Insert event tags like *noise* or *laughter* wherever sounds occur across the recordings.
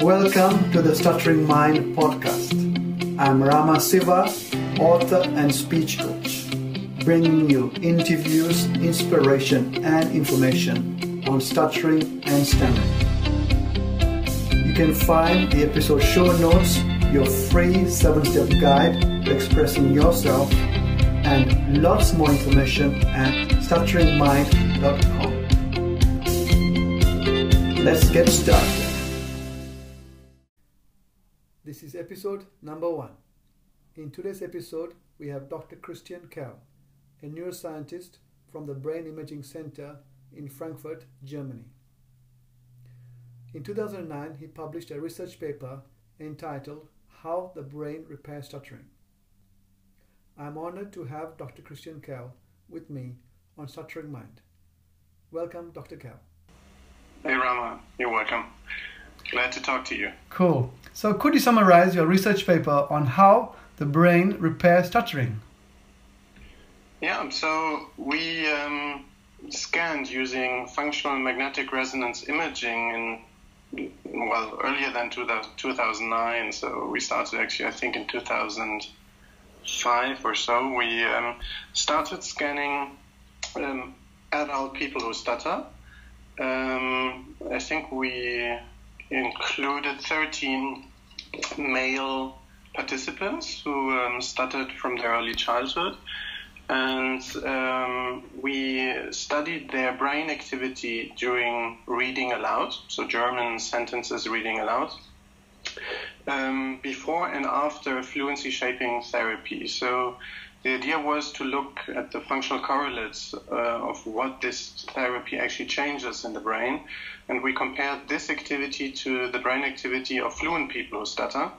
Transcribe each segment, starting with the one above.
Welcome to the Stuttering Mind podcast. I'm Rama Siva, author and speech coach, bringing you interviews, inspiration, and information on stuttering and stammering. You can find the episode show notes, your free seven step guide to expressing yourself, and lots more information at stutteringmind.com. Let's get started. Episode number one. In today's episode, we have Dr. Christian Kell, a neuroscientist from the Brain Imaging Center in Frankfurt, Germany. In 2009, he published a research paper entitled How the Brain Repairs Stuttering. I'm honored to have Dr. Christian Kell with me on Stuttering Mind. Welcome, Dr. Kell. Hey, Rama. You're welcome. Glad to talk to you. Cool. So, could you summarize your research paper on how the brain repairs stuttering? Yeah, so we um, scanned using functional magnetic resonance imaging in, well, earlier than 2000, 2009. So, we started actually, I think, in 2005 or so. We um, started scanning um, adult people who stutter. Um, I think we included 13 male participants who um, stuttered from their early childhood. And um, we studied their brain activity during reading aloud, so German sentences reading aloud, um, before and after fluency shaping therapy. So the idea was to look at the functional correlates uh, of what this therapy actually changes in the brain. And we compared this activity to the brain activity of fluent people who stutter.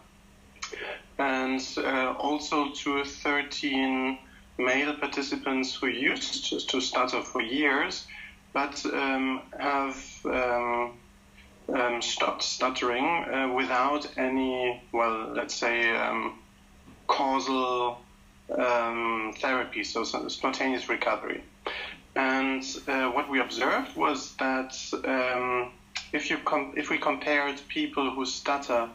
And uh, also to 13 male participants who used to stutter for years, but um, have um, um, stopped stuttering uh, without any, well, let's say, um, causal um, therapy, so spontaneous recovery. And uh, what we observed was that um, if you com- if we compared people who stutter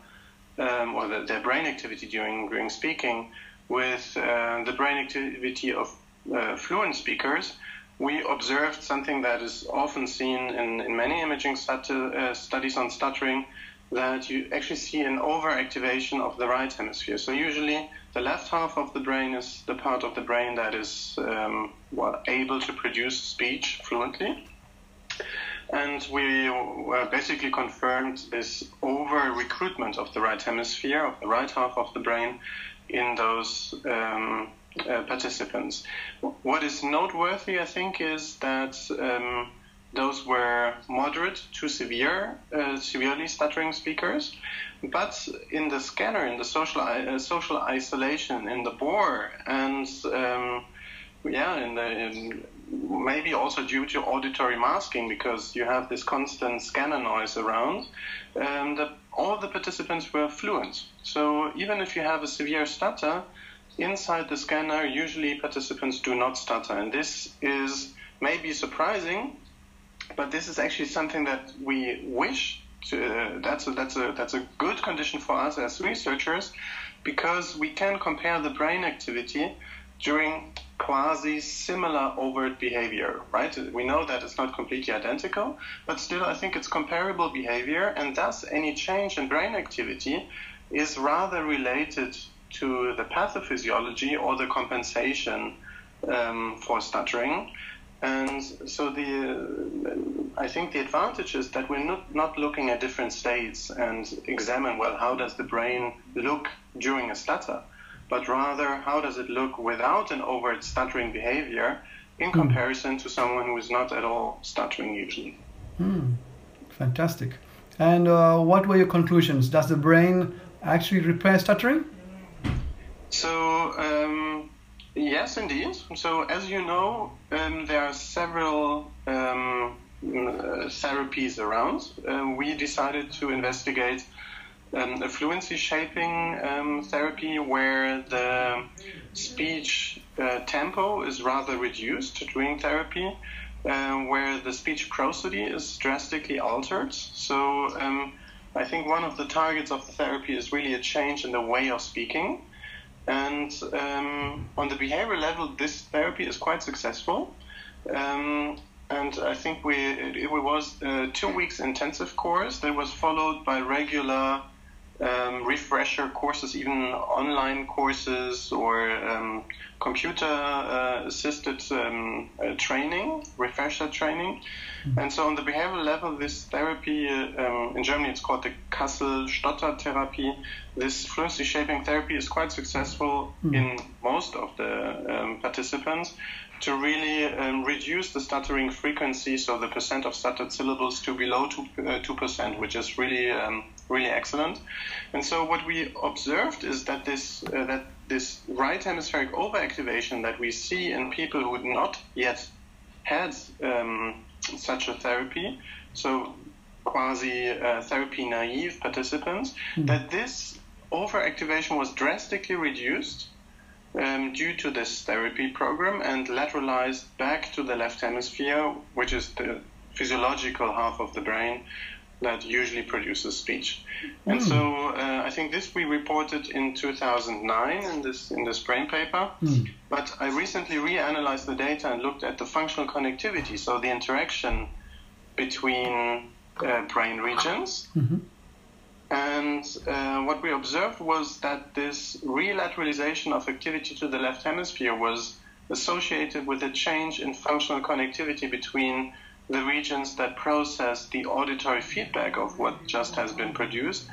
um, or the, their brain activity during during speaking with uh, the brain activity of uh, fluent speakers, we observed something that is often seen in, in many imaging uh, studies on stuttering, that you actually see an overactivation of the right hemisphere. So usually the left half of the brain is the part of the brain that is um, able to produce speech fluently. And we basically confirmed this over recruitment of the right hemisphere, of the right half of the brain, in those um, uh, participants. What is noteworthy, I think, is that um, those were moderate to severe, uh, severely stuttering speakers. But in the scanner, in the social uh, social isolation, in the bore, and um, yeah, in the, in maybe also due to auditory masking, because you have this constant scanner noise around, um, the, all the participants were fluent. So even if you have a severe stutter, inside the scanner, usually participants do not stutter, and this is maybe surprising but this is actually something that we wish to, uh, that's a, that's a that's a good condition for us as researchers because we can compare the brain activity during quasi similar overt behavior right? We know that it's not completely identical but still i think it's comparable behavior and thus any change in brain activity is rather related to the pathophysiology or the compensation um, for stuttering and so the, I think the advantage is that we're not, not looking at different states and examine, well, how does the brain look during a stutter, but rather how does it look without an overt stuttering behavior in hmm. comparison to someone who is not at all stuttering usually. Mm. Fantastic. And uh, what were your conclusions? Does the brain actually repair stuttering? So, um, Yes, indeed. So, as you know, um, there are several um, uh, therapies around. Uh, we decided to investigate um, a fluency shaping um, therapy where the speech uh, tempo is rather reduced during therapy, uh, where the speech prosody is drastically altered. So, um, I think one of the targets of the therapy is really a change in the way of speaking. And um, on the behavior level, this therapy is quite successful. Um, and I think we it, it was a two weeks intensive course that was followed by regular um, refresher courses, even online courses or um, computer uh, assisted um, uh, training, refresher training. Mm-hmm. And so, on the behavioral level, this therapy uh, in Germany it's called the Kassel Stotter therapy. This fluency shaping therapy is quite successful mm-hmm. in most of the um, participants to really um, reduce the stuttering frequency, so the percent of stuttered syllables to below two uh, percent, which is really um, really excellent. And so what we observed is that this uh, that this right hemispheric overactivation that we see in people who had not yet had um, such a therapy, so quasi uh, therapy naive participants, mm. that this overactivation was drastically reduced um, due to this therapy program and lateralized back to the left hemisphere, which is the physiological half of the brain that usually produces speech. Mm. And so uh, I think this we reported in 2009 in this in this brain paper. Mm. But I recently reanalyzed the data and looked at the functional connectivity, so the interaction between uh, brain regions. Mm-hmm. And uh, what we observed was that this relateralization of activity to the left hemisphere was associated with a change in functional connectivity between the regions that process the auditory feedback of what just has been produced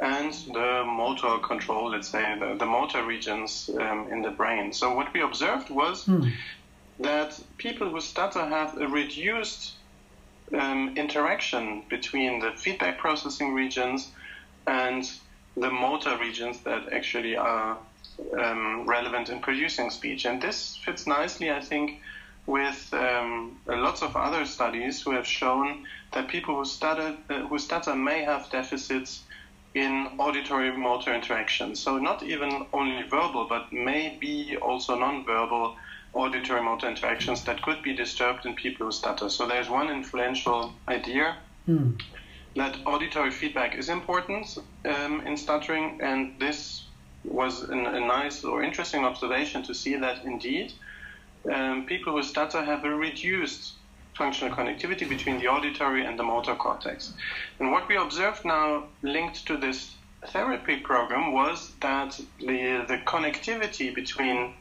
and the motor control, let's say, the, the motor regions um, in the brain. So, what we observed was hmm. that people who stutter have a reduced um, interaction between the feedback processing regions and the motor regions that actually are um, relevant in producing speech. And this fits nicely, I think, with um, lots of other studies who have shown that people who stutter, uh, who stutter may have deficits in auditory motor interaction. So not even only verbal, but may be also non-verbal auditory motor interactions that could be disturbed in people who stutter. So there's one influential idea mm. that auditory feedback is important um, in stuttering, and this was an, a nice or interesting observation to see that indeed um, people with stutter have a reduced functional connectivity between the auditory and the motor cortex. And what we observed now linked to this therapy program was that the, the connectivity between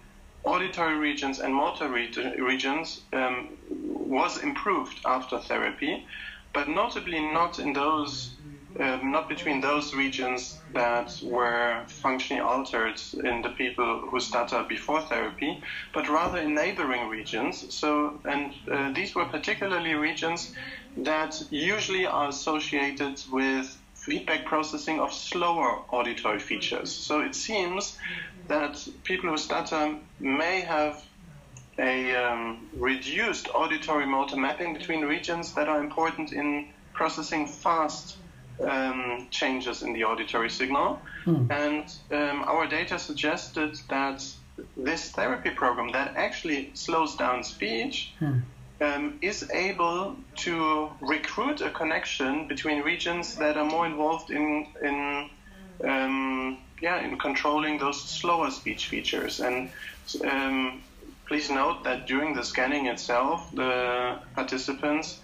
auditory regions and motor re- regions um, was improved after therapy, but notably not in those um, not between those regions that were functionally altered in the people who stutter before therapy, but rather in neighboring regions. So, and uh, these were particularly regions that usually are associated with feedback processing of slower auditory features. So it seems that people who stutter may have a um, reduced auditory motor mapping between regions that are important in processing fast um, changes in the auditory signal. Hmm. And um, our data suggested that this therapy program that actually slows down speech hmm. um, is able to recruit a connection between regions that are more involved in, in um, yeah, in controlling those slower speech features. And um, please note that during the scanning itself, the participants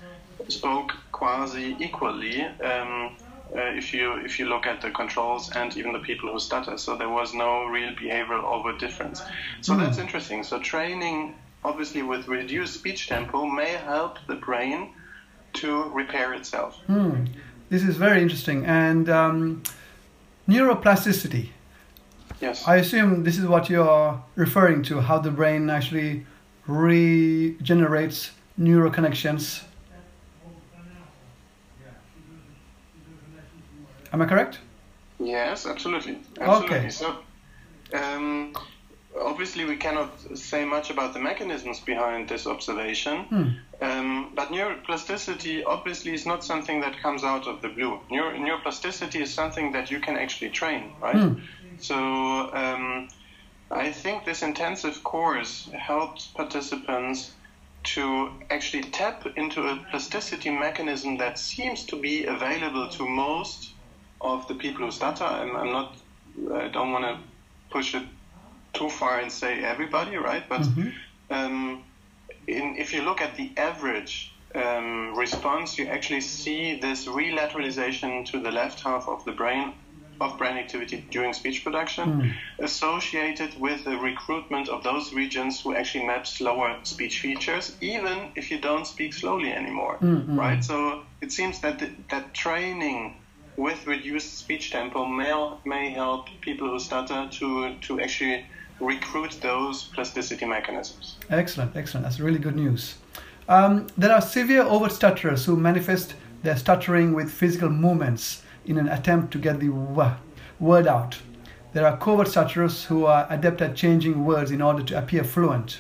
spoke quasi equally um, uh, if you if you look at the controls and even the people who stutter. So there was no real behavioral over difference. So mm. that's interesting. So training, obviously, with reduced speech tempo may help the brain to repair itself. Mm. This is very interesting. And um, neuroplasticity. Yes. I assume this is what you're referring to, how the brain actually regenerates neural connections Am I correct? Yes, absolutely. absolutely. Okay. So, um, obviously, we cannot say much about the mechanisms behind this observation, hmm. um, but neuroplasticity obviously is not something that comes out of the blue. Neuro- neuroplasticity is something that you can actually train, right? Hmm. So, um, I think this intensive course helped participants to actually tap into a plasticity mechanism that seems to be available to most of the people who stutter. I'm, I'm not. I don't want to push it too far and say everybody, right? But Mhm. um, in, if you look at the average um, response, you actually see this relateralization to the left half of the brain of brain activity during speech production associated with the recruitment of those regions who actually map slower speech features, even if you don't speak slowly anymore, right? So it seems that the, that training with reduced speech tempo may, may help people who stutter to, to actually recruit those plasticity mechanisms. Excellent, excellent. That's really good news. Um, there are severe overt stutterers who manifest their stuttering with physical movements in an attempt to get the w- word out. There are covert stutterers who are adept at changing words in order to appear fluent.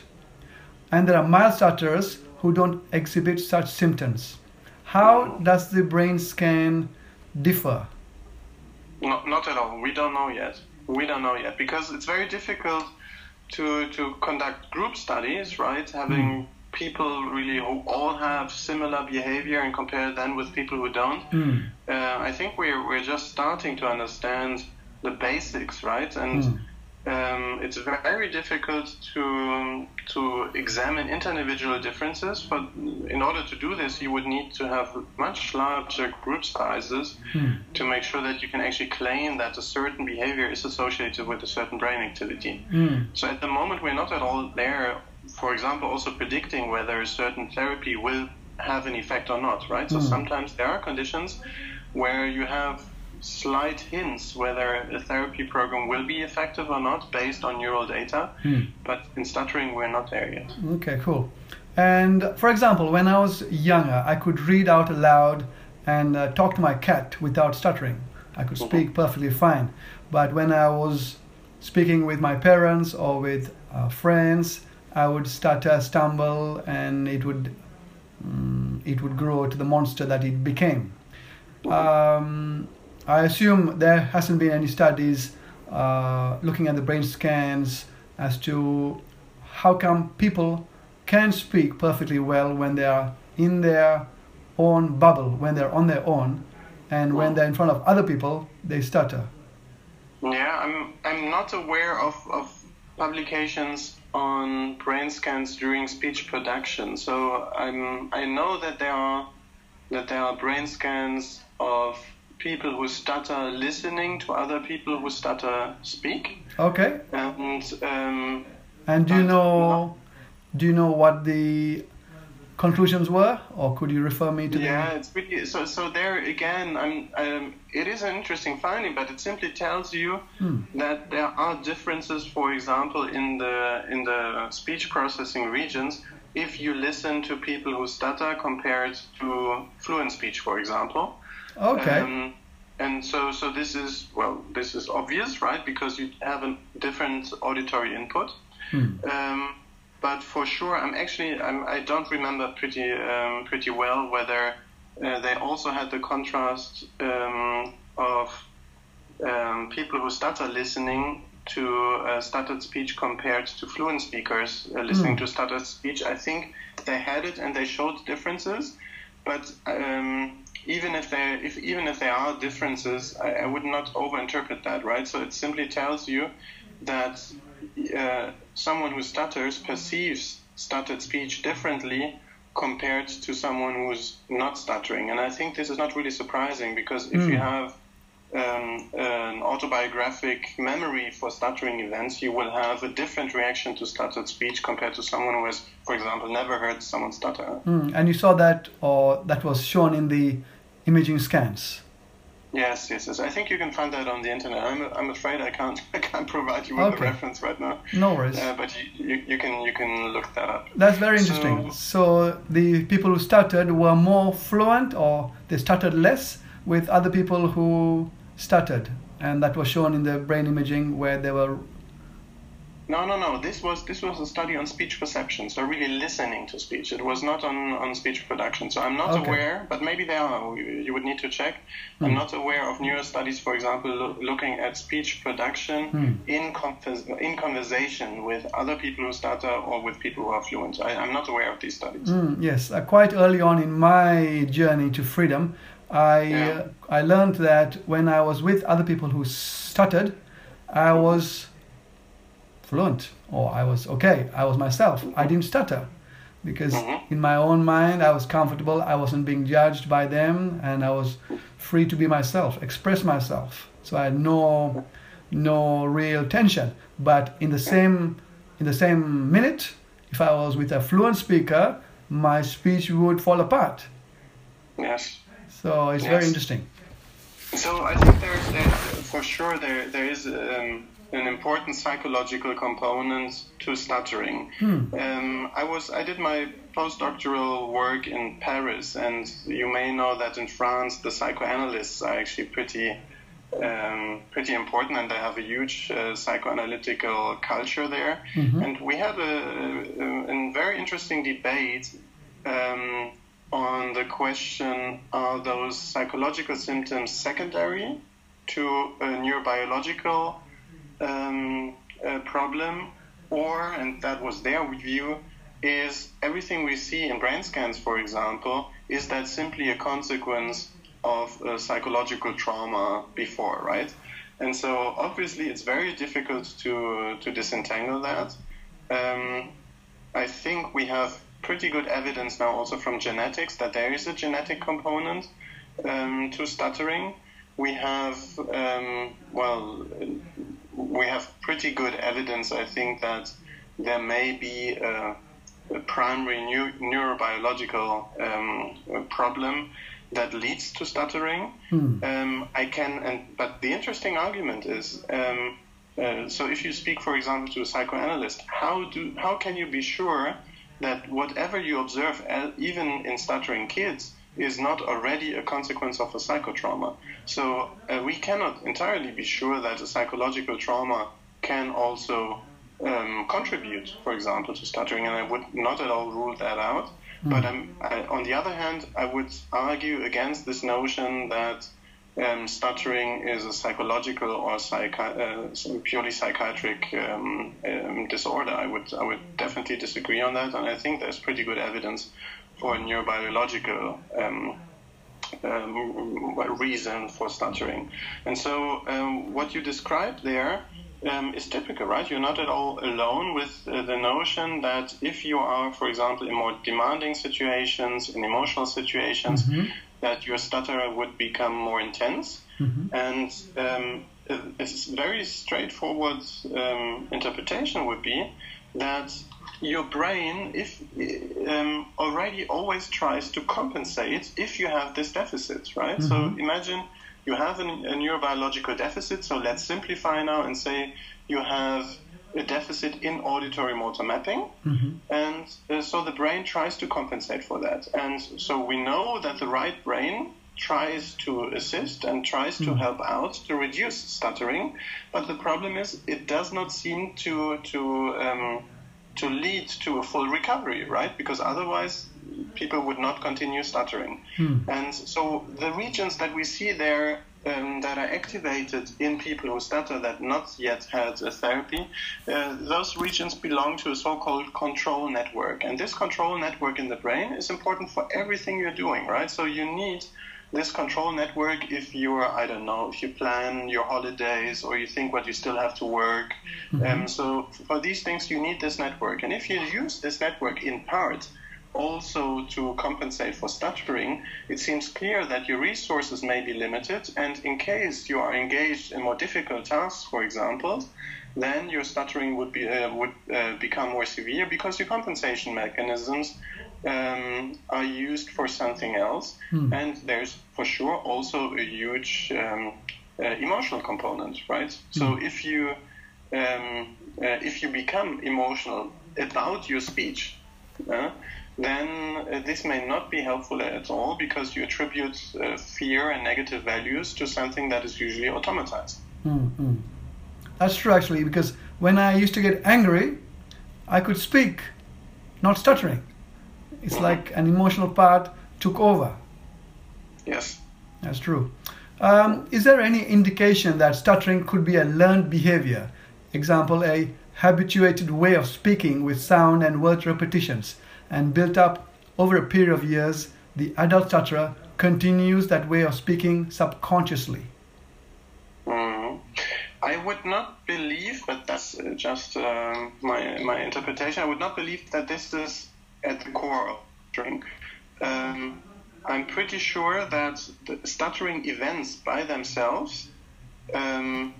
And there are mild stutterers who don't exhibit such symptoms. How does the brain scan differ? Not, not at all. We don't know yet. We don't know yet because it's very difficult to to conduct group studies, right? Having hmm. people really who all have similar behavior and compare them with people who don't. Hmm. Uh, I think we're we're just starting to understand the basics, right? And hmm. Um, it's very difficult to to examine interindividual differences. But in order to do this, you would need to have much larger group sizes hmm. to make sure that you can actually claim that a certain behavior is associated with a certain brain activity. Hmm. So at the moment, we're not at all there. For example, also predicting whether a certain therapy will have an effect or not, right? So hmm. sometimes there are conditions where you have slight hints whether a therapy program will be effective or not based on neural data. But in stuttering, we're not there yet. Okay, cool. And for example, when I was younger, I could read out aloud and uh, talk to my cat without stuttering. I could speak perfectly fine. But when I was speaking with my parents or with uh, friends, I would stutter, stumble, and it would mm, it would grow to the monster that it became. Um, I assume there hasn't been any studies uh, looking at the brain scans as to how come people can speak perfectly well when they are in their own bubble, when they're on their own, and when they're in front of other people, they stutter. Yeah, I'm I'm not aware of, of publications on brain scans during speech production. So I'm I know that there are that there are brain scans of people who stutter listening to other people who stutter speak. Okay. And um, And do you know do you know what the conclusions were, or could you refer me to yeah, it's really so. So there again, I'm. Um, it is an interesting finding, but it simply tells you that there are differences. For example, in the in the speech processing regions, if you listen to people who stutter compared to fluent speech, for example. Okay. Um, and so, so this is well, this is obvious, right? Because you have a different auditory input. Um, but for sure, I'm actually I'm, I don't remember pretty um, pretty well whether uh, they also had the contrast um, of um, people who stutter listening to uh, stuttered speech compared to fluent speakers uh, listening to stuttered speech. I think they had it and they showed differences, but um, even if there if even if there are differences, I, I would not overinterpret that, right? So it simply tells you that uh, someone who stutters perceives stuttered speech differently compared to someone who's not stuttering. And I think this is not really surprising because if you have um, an autobiographic memory for stuttering events, you will have a different reaction to stuttered speech compared to someone who has, for example, never heard someone stutter. Mm, and you saw that, or that was shown in the imaging scans. Yes, yes, yes. I think you can find that on the internet. I'm, I'm afraid I can't *laughs* I can't provide you with Okay. the reference right now. No worries. Uh, but you, you, you can you can look that up. That's very interesting. So, the people who stuttered were more fluent, or they stuttered less, with other people who stuttered, and that was shown in the brain imaging where they were No, no, no. This was this was a study on speech perception, so really listening to speech. It was not on, on speech production. So I'm not Okay. aware, but maybe there are. You, would need to check. I'm not aware of neuro studies, for example, loo- looking at speech production in convers- in conversation with other people who stutter or with people who are fluent. I, I'm not aware of these studies. Mm, yes, uh, quite early on in my journey to freedom, I Yeah. uh, I learned that when I was with other people who stuttered, I was fluent or I was okay. I was myself. I didn't stutter because Mhm. in my own mind I was comfortable. I wasn't being judged by them, and I was free to be myself, express myself. So I had no no real tension. But in the same in the same minute, if I was with a fluent speaker, my speech would fall apart. Yes. So it's very interesting. So I think there's there, for sure there there is um, an important psychological component to stuttering. Um, I was I did my postdoctoral work in Paris, and you may know that in France the psychoanalysts are actually pretty um, pretty important, and they have a huge uh, psychoanalytical culture there. And we had a, a, a very interesting debate um, on the question: Are those psychological symptoms secondary to a neurobiological um, uh, problem, or, and that was their view, is everything we see in brain scans, for example, is that simply a consequence of uh, psychological trauma before, right? And so obviously it's very difficult to to disentangle that. Um, I think we have pretty good evidence now also from genetics that there is a genetic component um, to stuttering. We have, um, well, we have pretty good evidence, I think, that there may be a, a primary neu- neurobiological um, problem that leads to stuttering. Um, I can, and but the interesting argument is, um, uh, so if you speak, for example, to a psychoanalyst, how do how can you be sure that whatever you observe, uh, even in stuttering kids, is not already a consequence of a psychotrauma? So uh, we cannot entirely be sure that a psychological trauma can also um, contribute, for example, to stuttering, and I would not at all rule that out. But um, I, on the other hand, I would argue against this notion that um, stuttering is a psychological or psychi- uh, purely psychiatric um, um, disorder. I would I would definitely disagree on that, and I think there's pretty good evidence for a neurobiological um, um, reason for stuttering. And so, um, what you described there um, is typical, right? You're not at all alone with uh, the notion that if you are, for example, in more demanding situations, in emotional situations, that your stutter would become more intense. And um, a a very straightforward um, interpretation would be that your brain if um, already always tries to compensate if you have this deficit, right? So imagine you have an, a neurobiological deficit. So let's simplify now and say you have a deficit in auditory motor mapping, and uh, so the brain tries to compensate for that. And so we know that the right brain tries to assist and tries to help out to reduce stuttering, but the problem is it does not seem to to um, to lead to a full recovery, right? Because otherwise people would not continue stuttering. And so the regions that we see there um, that are activated in people who stutter that not yet had a therapy, uh, those regions belong to a so-called control network. And this control network in the brain is important for everything you're doing, right? So you need this control network if you're i don't know if you plan your holidays or you think what you still have to work. Um, so for these things you need this network. And if you use this network in part also to compensate for stuttering it seems clear that your resources may be limited. And in case you are engaged in more difficult tasks for example then your stuttering would be uh, would uh, become more severe because your compensation mechanisms um, are used for something else, and there's for sure also a huge um, uh, emotional component, right? So if you um, uh, if you become emotional about your speech, uh, then uh, this may not be helpful at all because you attribute uh, fear and negative values to something that is usually automatized. Mm-hmm. That's true, actually, because when I used to get angry, I could speak, not stuttering. It's like an emotional part took over. Yes. That's true. Um, is there any indication that stuttering could be a learned behavior? Example, a habituated way of speaking with sound and word repetitions, and built up over a period of years, the adult stutterer continues that way of speaking subconsciously. Mhm. I would not believe, but that's uh, just um, my my interpretation. I would not believe that this is at the core of stuttering. Um, I'm pretty sure that the stuttering events by themselves um,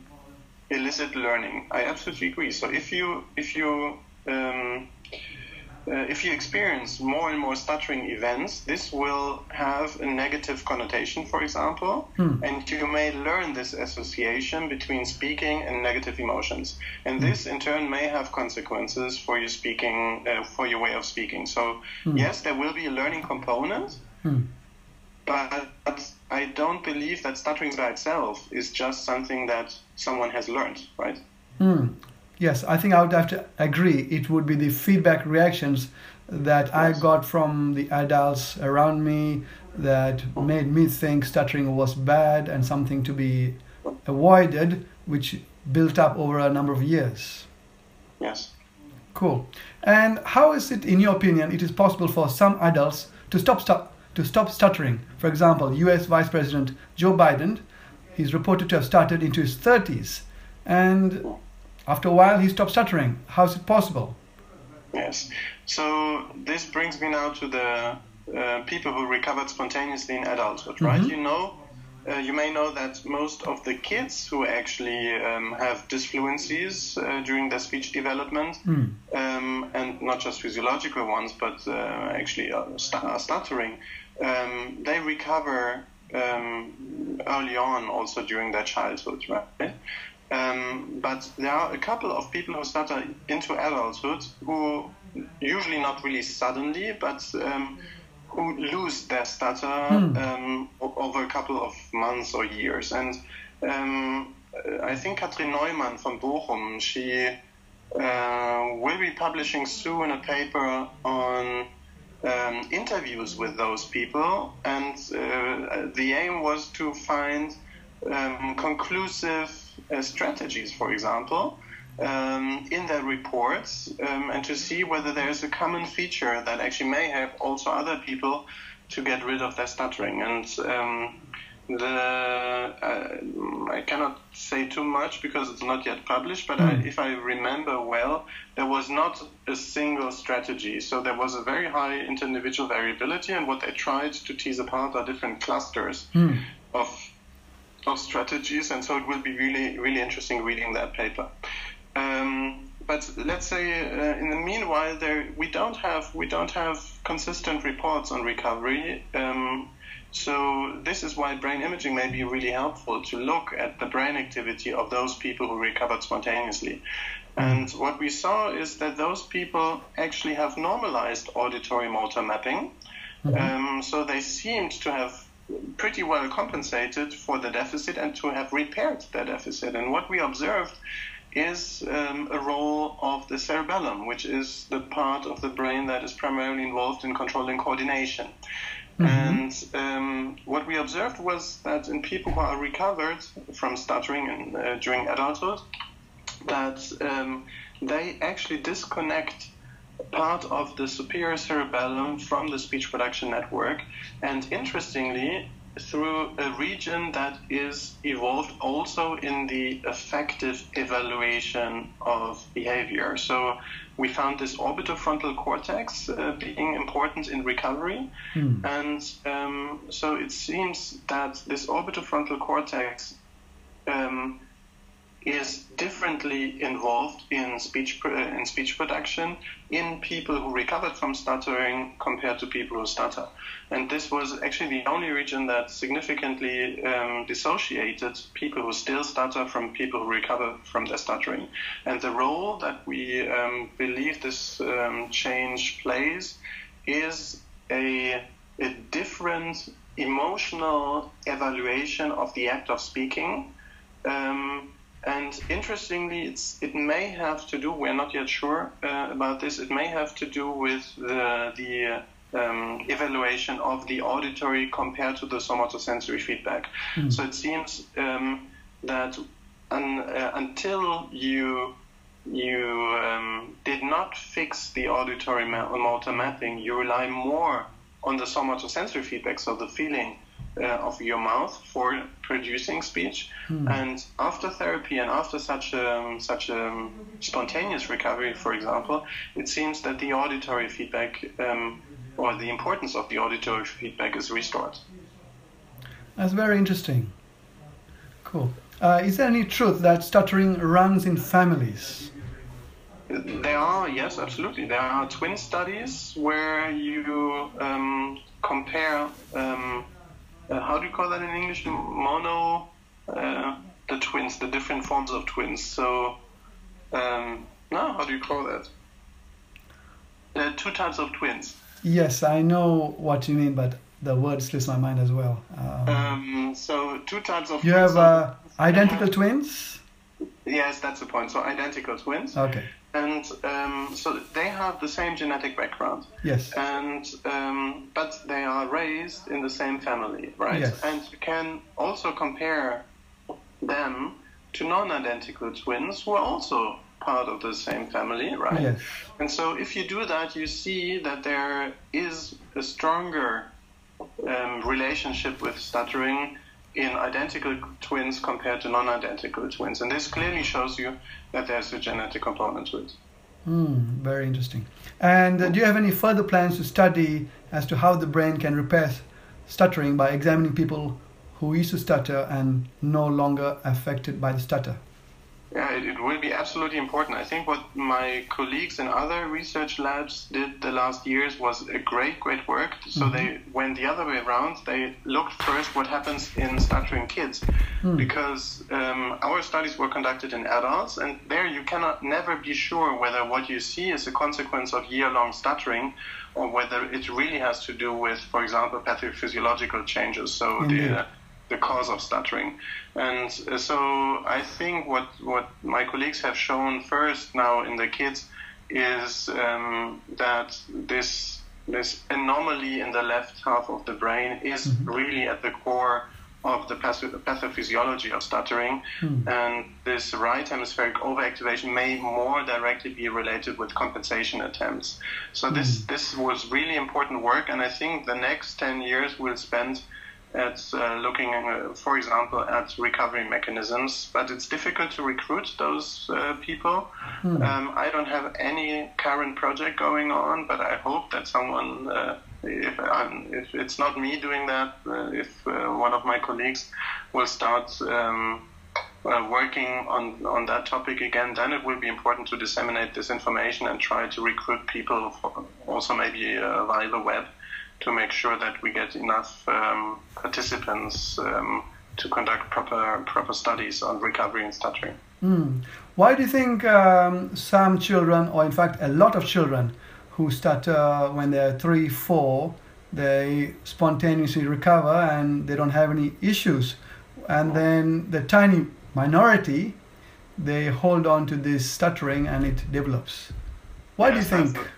elicit learning. I absolutely agree. So if you if you um, uh, if you experience more and more stuttering events, this will have a negative connotation, for example, Hmm. and you may learn this association between speaking and negative emotions. And this, in turn, may have consequences for your speaking, uh, for your way of speaking. So, yes, there will be a learning component, Hmm. but I don't believe that stuttering by itself is just something that someone has learned, right? Yes, I think I would have to agree. It would be the feedback reactions that I got from the adults around me that made me think stuttering was bad and something to be avoided, which built up over a number of years. Yes. Cool. And how is it, in your opinion, it is possible for some adults to stop stu- to stop stuttering? For example, U.S. Vice President Joe Biden he's reported to have stuttered into his 30s, and after a while he stopped stuttering. How is it possible? Yes. So this brings me now to the uh, people who recovered spontaneously in adulthood, right? Mhm. You know, uh, you may know that most of the kids who actually um, have disfluencies uh, during their speech development, Hmm. um, and not just physiological ones, but uh, actually uh, st- uh, stuttering, um, they recover um, early on, also during their childhood, right? Um, but there are a couple of people who stutter into adulthood who usually not really suddenly, but um, who lose their stutter Hmm. um, over a couple of months or years. And um, I think Katrin Neumann from Bochum, she uh, will be publishing soon a paper on um, interviews with those people, and uh, the aim was to find um, conclusive strategies, for example, um, in their reports, um, and to see whether there is a common feature that actually may help also other people to get rid of their stuttering. And um, the uh, I cannot say too much because it's not yet published, but I, Mm. if I remember well, there was not a single strategy. So there was a very high inter-individual variability, and what they tried to tease apart are different clusters Hmm. of of strategies, and so it will be really really interesting reading that paper. Um, but let's say uh, in the meanwhile, there we don't have we don't have consistent reports on recovery. Um, so this is why brain imaging may be really helpful to look at the brain activity of those people who recovered spontaneously. And what we saw is that those people actually have normalized auditory motor mapping. Um, so they seemed to have pretty well compensated for the deficit and to have repaired their deficit. And what we observed is um, a role of the cerebellum, which is the part of the brain that is primarily involved in controlling coordination. And um, what we observed was that in people who are recovered from stuttering in, uh, during adulthood, that um, they actually disconnect part of the superior cerebellum from the speech production network, and interestingly, through a region that is evolved also in the effective evaluation of behavior. So we found this orbitofrontal cortex uh, being important in recovery, Hmm. and um, so it seems that this orbitofrontal cortex um, is differently involved in speech uh, in speech production in people who recovered from stuttering compared to people who stutter. And this was actually the only region that significantly um, dissociated people who still stutter from people who recover from their stuttering. And the role that we um, believe this um, change plays is a, a different emotional evaluation of the act of speaking. Um, and interestingly, it's, it may have to do, we're not yet sure uh, about this, it may have to do with the, the um, evaluation of the auditory compared to the somatosensory feedback. Mm. So it seems um, that un, uh, until you you um, did not fix the auditory motor mapping, you rely more on the somatosensory feedback, so the feeling of your mouth for producing speech. Hmm. And after therapy and after such a, such a spontaneous recovery, for example, it seems that the auditory feedback um, or the importance of the auditory feedback is restored. That's very interesting. Cool. Uh, is there any truth that stuttering runs in families? There are, yes, absolutely. There are twin studies where you um, compare um, uh, how do you call that in English? Mono, uh, the twins, the different forms of twins. So, um, no, how do you call that? There are two types of twins. Yes, I know what you mean, but the word slips my mind as well. Um, um, so, two types of. Twins. You have uh, identical twins. Yes, that's the point. So, identical twins. Okay and um, so they have the same genetic background. Yes. And um, but they are raised in the same family, right? Yes. And you can also compare them to non-identical twins who are also part of the same family, right? Yes. And so if you do that, you see that there is a stronger um, relationship with stuttering in identical twins compared to non-identical twins. And this clearly shows you that there's a genetic component to it. Mm, very interesting. And uh, do you have any further plans to study as to how the brain can repair stuttering by examining people who used to stutter and no longer affected by the stutter? Yeah, it, it, will be absolutely important. I think what my colleagues in other research labs did the last years was a great, great work. So mm-hmm. they went the other way around. They looked first what happens in stuttering kids, mm. because um, our studies were conducted in adults, and there you cannot never be sure whether what you see is a consequence of year-long stuttering, or whether it really has to do with, for example, pathophysiological changes. So the the cause of stuttering. And uh, so I think what, what my colleagues have shown first now in the kids is um, that this this anomaly in the left half of the brain is mm-hmm. really at the core of the pathophysiology of stuttering, mm. and this right hemispheric overactivation may more directly be related with compensation attempts. So mm. this this was really important work, and I think the next ten years we'll spend at uh, looking, uh, for example, at recovery mechanisms. But it's difficult to recruit those uh, people. Hmm. Um, I don't have any current project going on, but I hope that someone, uh, if, um, if it's not me doing that, uh, if uh, one of my colleagues will start. Um, working on, on that topic again, then it will be important to disseminate this information and try to recruit people, for, also maybe via the web, to make sure that we get enough um, participants um, to conduct proper proper studies on recovery and stuttering. Mm. Why do you think um, some children, or in fact a lot of children, who stutter when they're three, four, they spontaneously recover and they don't have any issues, and then the tiny minority, they hold on to this stuttering and it develops. Why yes, do you think? That's a,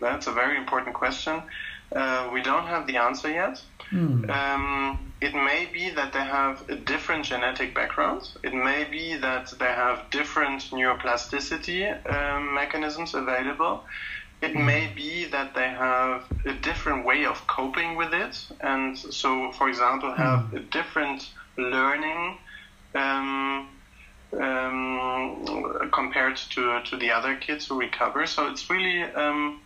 that's a very important question. Uh, we don't have the answer yet. Mm. Um, it may be that they have a different genetic background. It may be that they have different neuroplasticity um, mechanisms available. It mm. may be that they have a different way of coping with it, and so, for example, have mm. a different learning um, um, compared to to the other kids who recover. So it's really um,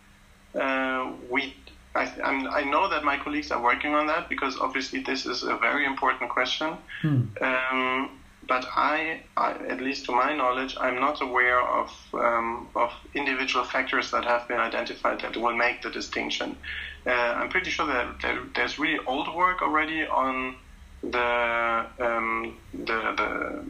uh, we I, I, know that my colleagues are working on that because obviously this is a very important question. Hmm. Um, but I, I, at least to my knowledge, I'm not aware of um, of individual factors that have been identified that will make the distinction. Uh, I'm pretty sure that there, there's really old work already on the um, the, the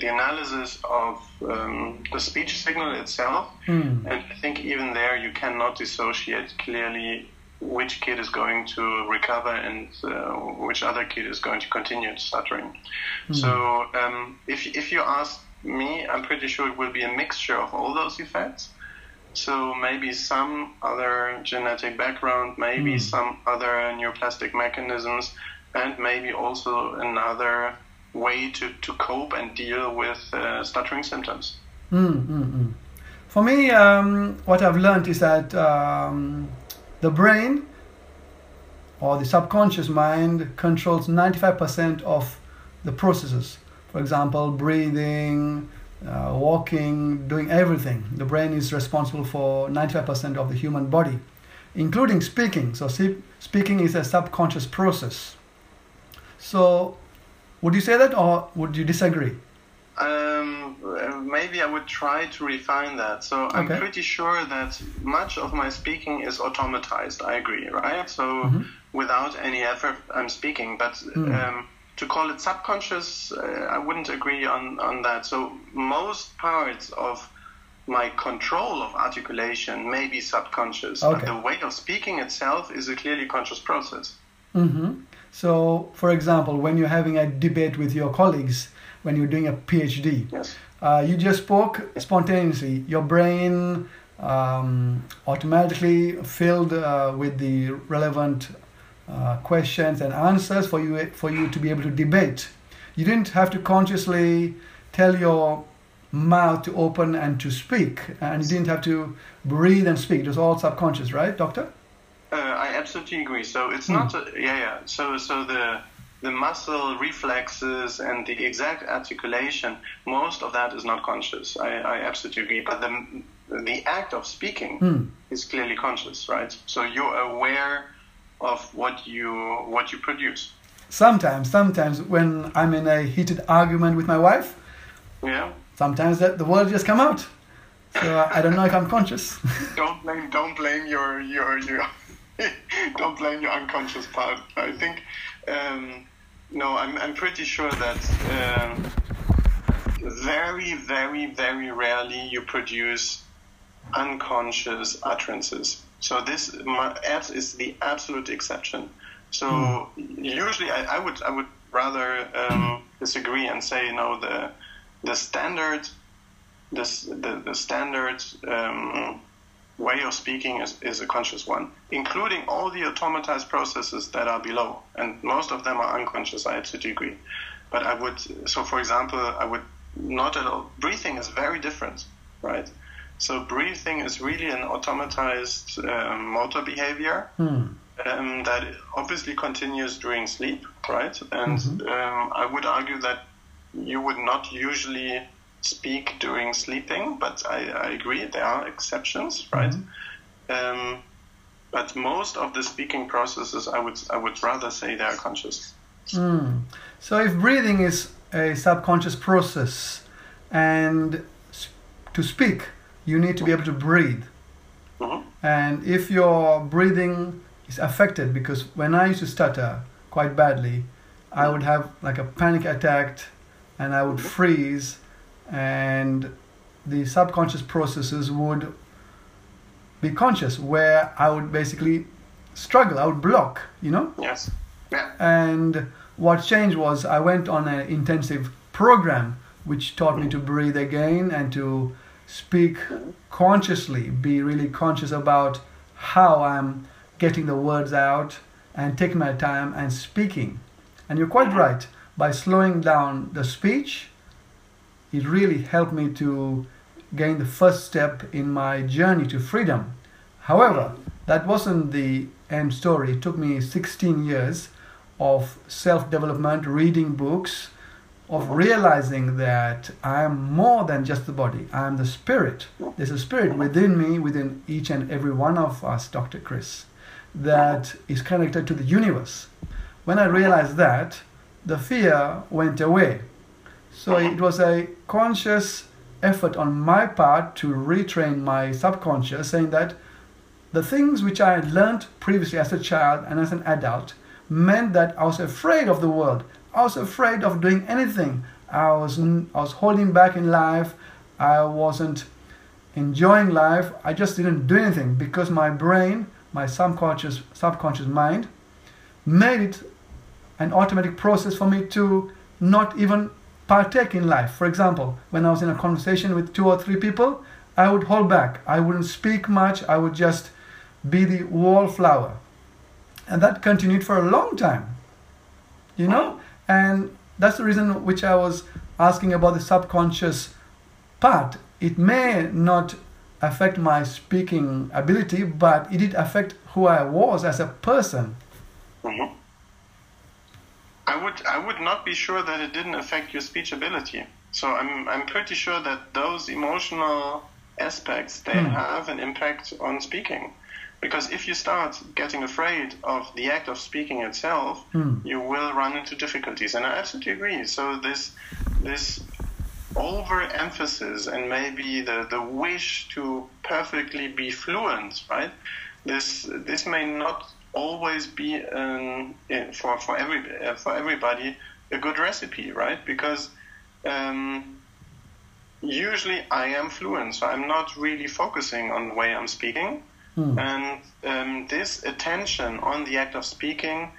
the analysis of um, the speech signal itself, mm. and I think even there you cannot dissociate clearly which kid is going to recover and uh, which other kid is going to continue stuttering. Mm. So um, if, if you ask me, I'm pretty sure it will be a mixture of all those effects. So maybe some other genetic background, maybe Mm. some other neuroplastic mechanisms, and maybe also another way to, to cope and deal with uh, stuttering symptoms. Mm, mm, mm. For me, um, what I've learned is that um, the brain or the subconscious mind controls 95% of the processes. For example, breathing, uh, walking, doing everything. The brain is responsible for 95% of the human body, including speaking. So, speaking is a subconscious process. So, would you say that or would you disagree? Um, maybe I would try to refine that. So I'm Okay. pretty sure that much of my speaking is automatized. I agree, right? So Mhm. without any effort, I'm speaking. But Mm. um, to call it subconscious, uh, I wouldn't agree on, on that. So most parts of my control of articulation may be subconscious, but the way of speaking itself is a clearly conscious process. hmm So, for example, when you're having a debate with your colleagues, when you're doing a PhD, Yes. uh, you just spoke spontaneously. Your brain um, automatically filled uh, with the relevant uh, questions and answers for you for you to be able to debate. You didn't have to consciously tell your mouth to open and to speak, and you didn't have to breathe and speak. It was all subconscious, right, doctor? Uh, I absolutely agree. So it's Hmm. not, a, yeah, yeah. So so the the muscle reflexes and the exact articulation, most of that is not conscious. I, I absolutely agree. But the the act of speaking Hmm. is clearly conscious, right? So you're aware of what you what you produce. Sometimes, sometimes when I'm in a heated argument with my wife, Yeah. sometimes that the words just come out. So I don't know if I'm conscious. *laughs* Don't blame don't blame your your your *laughs* don't blame your unconscious part. I think um, no, I'm I'm pretty sure that um, very very very rarely you produce unconscious utterances. So this is the absolute exception. So usually I, I would I would rather um, disagree and say no the the standard this, the, the standard um, way of speaking is, is a conscious one, including all the automatized processes that are below. And most of them are unconscious, I absolutely agree. But I would, so for example, I would not at all, breathing is very different, right? So breathing is really an automatized um, motor behavior Hmm. um, that obviously continues during sleep, right? And Mhm. um, I would argue that you would not usually speak during sleeping, but I, I agree there are exceptions, right? Um, but most of the speaking processes, I would I would rather say they are conscious. Hmm. So if breathing is a subconscious process, and to speak, you need to be able to breathe. Mhm. And if your breathing is affected, because when I used to stutter quite badly, I would have like a panic attack and I would freeze, and the subconscious processes would be conscious, where I would basically struggle, I would block, you know? Yes. Yeah. And what changed was I went on an intensive program which taught me to breathe again and to speak consciously, be really conscious about how I'm getting the words out and taking my time and speaking. And you're quite mm-hmm. right, by slowing down the speech, it really helped me to gain the first step in my journey to freedom. However, that wasn't the end story. It took me 16 years of self development, reading books, of realizing that I am more than just the body. I am the spirit. There's a spirit within me, within each and every one of us, Dr. Chris, that is connected to the universe. When I realized that, the fear went away. So it was a conscious effort on my part to retrain my subconscious, saying that the things which I had learned previously as a child and as an adult meant that I was afraid of the world. I was afraid of doing anything. I was I was holding back in life. I wasn't enjoying life. I just didn't do anything because my brain, my subconscious subconscious mind, made it an automatic process for me to not even partake in life. For example, when I was in a conversation with two or three people, I would hold back. I wouldn't speak much. I would just be the wallflower. And that continued for a long time. You know? And that's the reason which I was asking about the subconscious part. It may not affect my speaking ability, but it did affect who I was as a person. Mm-hmm. I would I would not be sure that it didn't affect your speech ability. So I'm I'm pretty sure that those emotional aspects they Hmm. have an impact on speaking. Because if you start getting afraid of the act of speaking itself, Hmm. you will run into difficulties. And I absolutely agree. So this this overemphasis and maybe the, the wish to perfectly be fluent, right? This this may not always be um, eh, for for every eh, for everybody a good recipe, right? Because um, usually I am fluent, so I'm not really focusing on the way I'm speaking, Hmm. and um, this attention on the act of speaking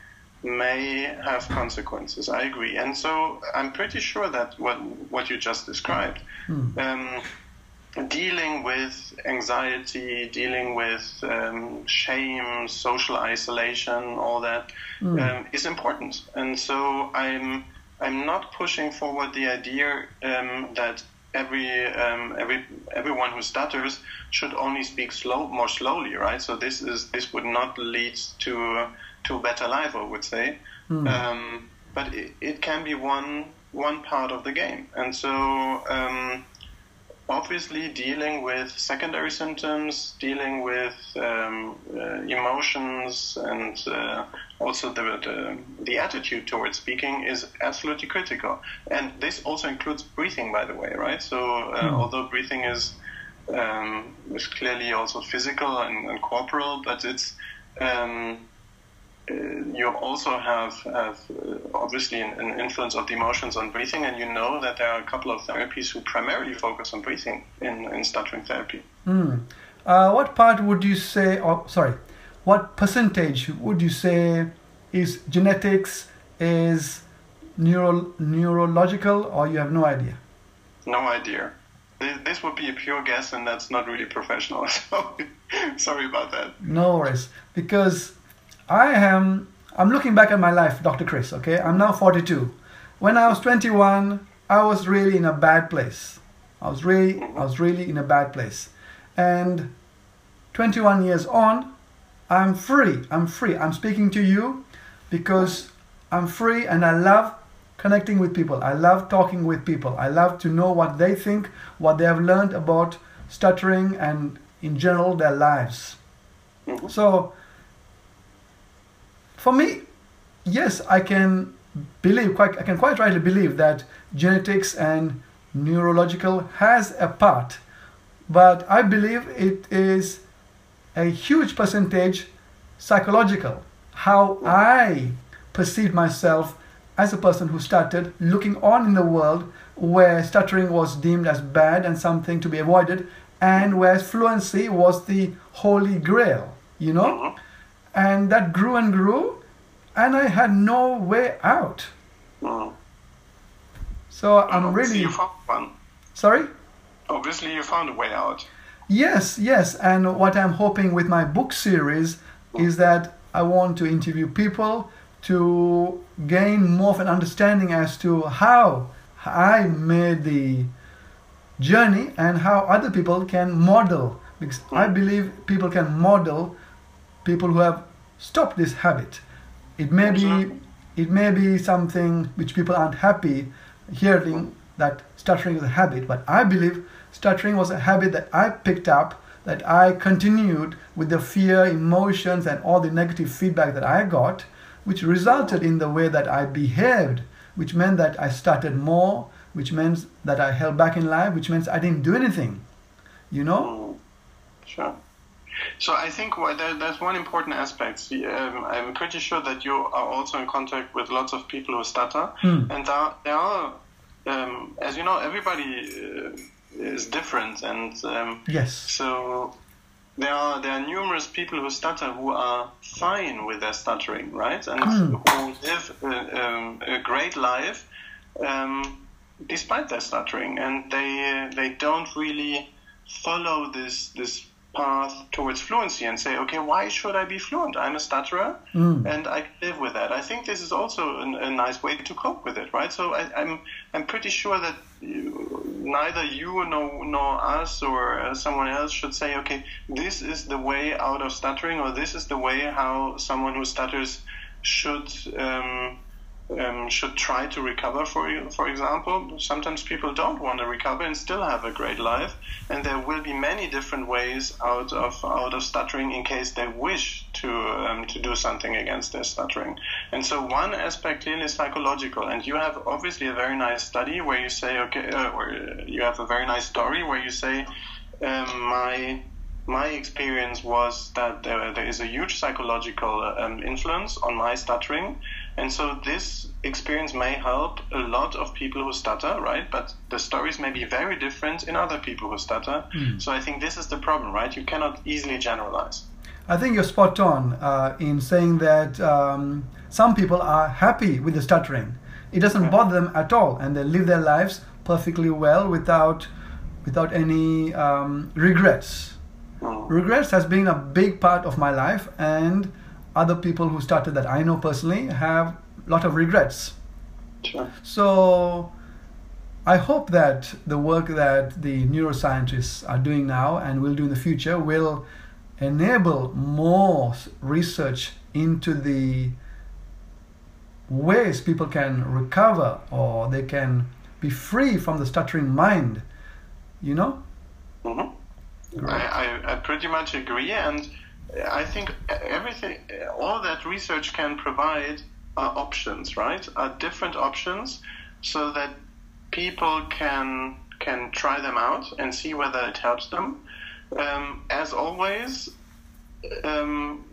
may have consequences. I agree, and so I'm pretty sure that what what you just described, Hmm. Dealing with anxiety, dealing with um, shame, social isolation, all that Hmm. um, is important. And so I'm I'm not pushing forward the idea um, that every um, every everyone who stutters should only speak slow more slowly, right? So this is this would not lead to to a better life, I would say. Um, but it, it can be one one part of the game, and so um, obviously dealing with secondary symptoms, dealing with um, uh, emotions, and uh, also the, the the attitude towards speaking is absolutely critical. And this also includes breathing, by the way, right? So uh, Hmm. although breathing is um, is clearly also physical and, and corporal, but it's um, you also have, have uh, obviously an, an influence of the emotions on breathing, and you know that there are a couple of therapies who primarily focus on breathing in, in stuttering therapy. Hmm. Uh, what part would you say, or sorry, what percentage would you say is genetics, is neuro, neurological, or you have no idea? No idea. This, this would be a pure guess, and that's not really professional. *laughs* So sorry about that. No worries, because I am. I'm looking back at my life, Dr. Chris. Okay, I'm now 42. When I was 21, I was really in a bad place. I was really, I was really in a bad place, and 21 years on, I'm free. I'm free. I'm speaking to you because I'm free and I love connecting with people. I love talking with people. I love to know what they think, what they have learned about stuttering and in general their lives. So for me, yes, I can believe quite I can quite rightly believe that genetics and neurological has a part, but I believe it is a huge percentage psychological. How I perceived myself as a person who started looking on in the world where stuttering was deemed as bad and something to be avoided, and where fluency was the holy grail, you know? Mm-hmm. And that grew and grew, and I had no way out. Mhm. So I'm Obviously really you found one. sorry. Obviously, you found a way out. Yes, yes. And what I'm hoping with my book series is that I want to interview people to gain more of an understanding as to how I made the journey and how other people can model. Because I believe people can model people who have stopped this habit. It may be it may be something which people aren't happy hearing that stuttering is a habit, but I believe stuttering was a habit that I picked up, that I continued with the fear, emotions, and all the negative feedback that I got, which resulted in the way that I behaved, which meant that I stuttered more, which meant that I held back in life, which means I didn't do anything. You know? Mm, Sure. So I think there's one important aspect. Um, I'm pretty sure that you are also in contact with lots of people who stutter, Hmm. and there, there are, um, as you know, everybody uh, is different, and um, Yes. so there are there are numerous people who stutter who are fine with their stuttering, right, and Mm. who live a, um, a great life. Um, despite their stuttering, and they they don't really follow this this path towards fluency and say, okay, why should I be fluent? I'm a stutterer mm. and I live with that. I think this is also a, a nice way to cope with it, right? So I, am I'm, I'm pretty sure that you, neither you nor, nor us or uh, someone else should say, okay, this is the way out of stuttering or this is the way how someone who stutters should. Um, um, should try to recover, for you for example. Sometimes people don't want to recover and still have a great life, and there will be many different ways out of out of stuttering in case they wish to um, to do something against their stuttering. And so one aspect clearly is psychological, and you have obviously a very nice study where you say, okay, uh, or you have a very nice story where you say, um, my my experience was that there, there is a huge psychological um, influence on my stuttering and so this experience may help a lot of people who stutter, right? But the stories may be very different in other people who stutter. Mm. So I think this is the problem, right? You cannot easily generalize. I think you're spot on uh, in saying that um, some people are happy with the stuttering. It doesn't yeah. bother them at all, and they live their lives perfectly well without without any um, regrets. Mm. Regrets has been a big part of my life, and other people who started that I know personally have a lot of regrets. Sure. So I hope that the work that the neuroscientists are doing now and will do in the future will enable more research into the ways people can recover or they can be free from the stuttering mind. You know? Mm-hmm. I, I, I pretty much agree. And I think everything, all that research can provide are options, right? Are different options, so that people can can try them out and see whether it helps them. Um, as always, um,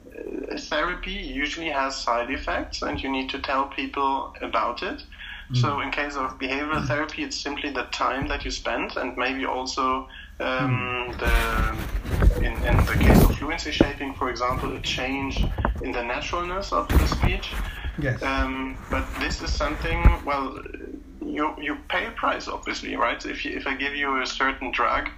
therapy usually has side effects, and you need to tell people about it. Mm. So, in case of behavioral therapy, it's simply the time that you spend, and maybe also um, mm. the in, in the case of fluency shaping, for example, a change in the naturalness of the speech. Yes. Um, but this is something, well, you, you pay a price, obviously, right? If, you, if I give you a certain drug,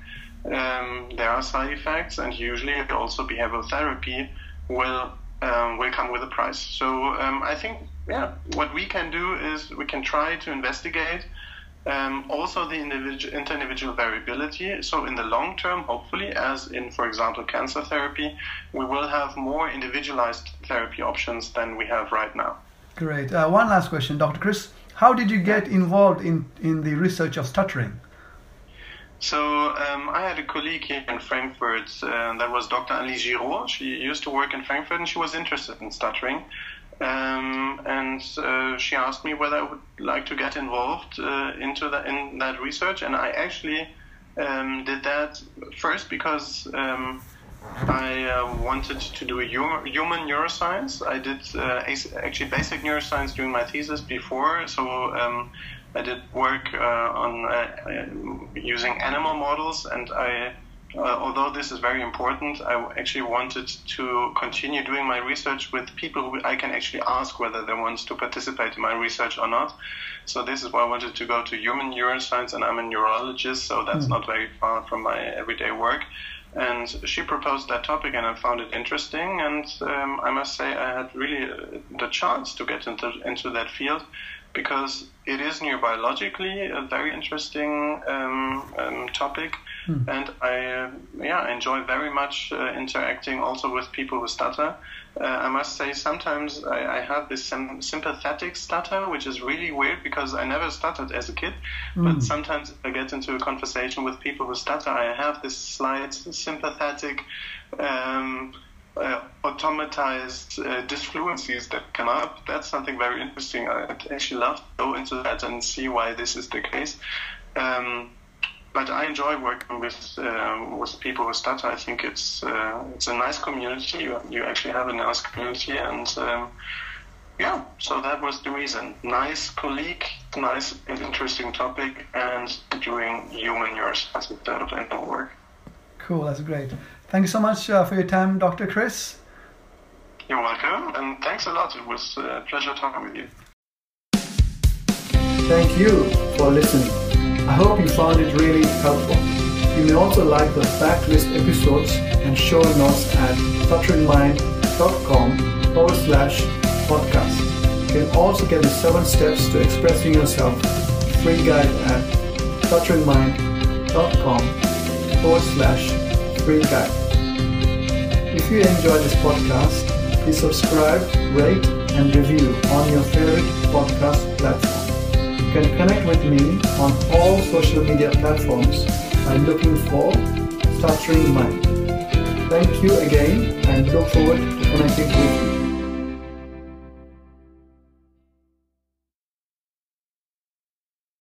um, there are side effects, and usually also behavioral therapy will um, will come with a price. So um, I think, yeah, what we can do is we can try to investigate um, also, the individual, inter-individual variability. So, in the long term, hopefully, as in, for example, cancer therapy, we will have more individualized therapy options than we have right now. Great. Uh, one last question, Dr. Chris. How did you get involved in, in the research of stuttering? So um, I had a colleague here in Frankfurt uh, that was Dr. Anne-Lise Giraud. She used to work in Frankfurt and she was interested in stuttering. Um, and uh, she asked me whether I would like to get involved uh, into that in that research, and I actually um, did that first because um, I uh, wanted to do a human neuroscience. I did uh, actually basic neuroscience during my thesis before, so um, I did work uh, on uh, using animal models, and I uh, although this is very important, I actually wanted to continue doing my research with people who I can actually ask whether they want to participate in my research or not. So this is why I wanted to go to human neuroscience, and I'm a neurologist, so that's mm. not very far from my everyday work. And she proposed that topic, and I found it interesting. And um, I must say, I had really uh, the chance to get into into that field because it is neurobiologically a very interesting um, um, topic Hmm. And I, uh, yeah, enjoy very much uh, interacting also with people who stutter. Uh, I must say, sometimes I, I have this sim- sympathetic stutter, which is really weird because I never stuttered as a kid. Mm. But sometimes if I get into a conversation with people who stutter, I have this slight sympathetic. Um, uh, automatized uh, disfluencies that come up. That's something very interesting. I'd actually love to go into that and see why this is the case. Um, but I enjoy working with uh, with people with stutter. I think it's uh, it's a nice community. You, you actually have a nice community, and um, yeah, so that was the reason. Nice colleague, nice and interesting topic, and doing human neuroscience instead of animal work. Cool, that's great. Thank you so much uh, for your time, Dr. Chris. You're welcome, and thanks a lot. It was a pleasure talking with you. Thank you for listening. I hope you found it really helpful. You may also like the backlist episodes and show notes at stutteringmind.com forward slash podcast. You can also get the seven steps to expressing yourself free guide at stutteringmind.com forward slash free guide. If you enjoy this podcast, please subscribe, rate, and review on your favorite podcast platform. Can connect with me on all social media platforms by looking for Stuttering Mind. Thank you again and look forward to connecting with you.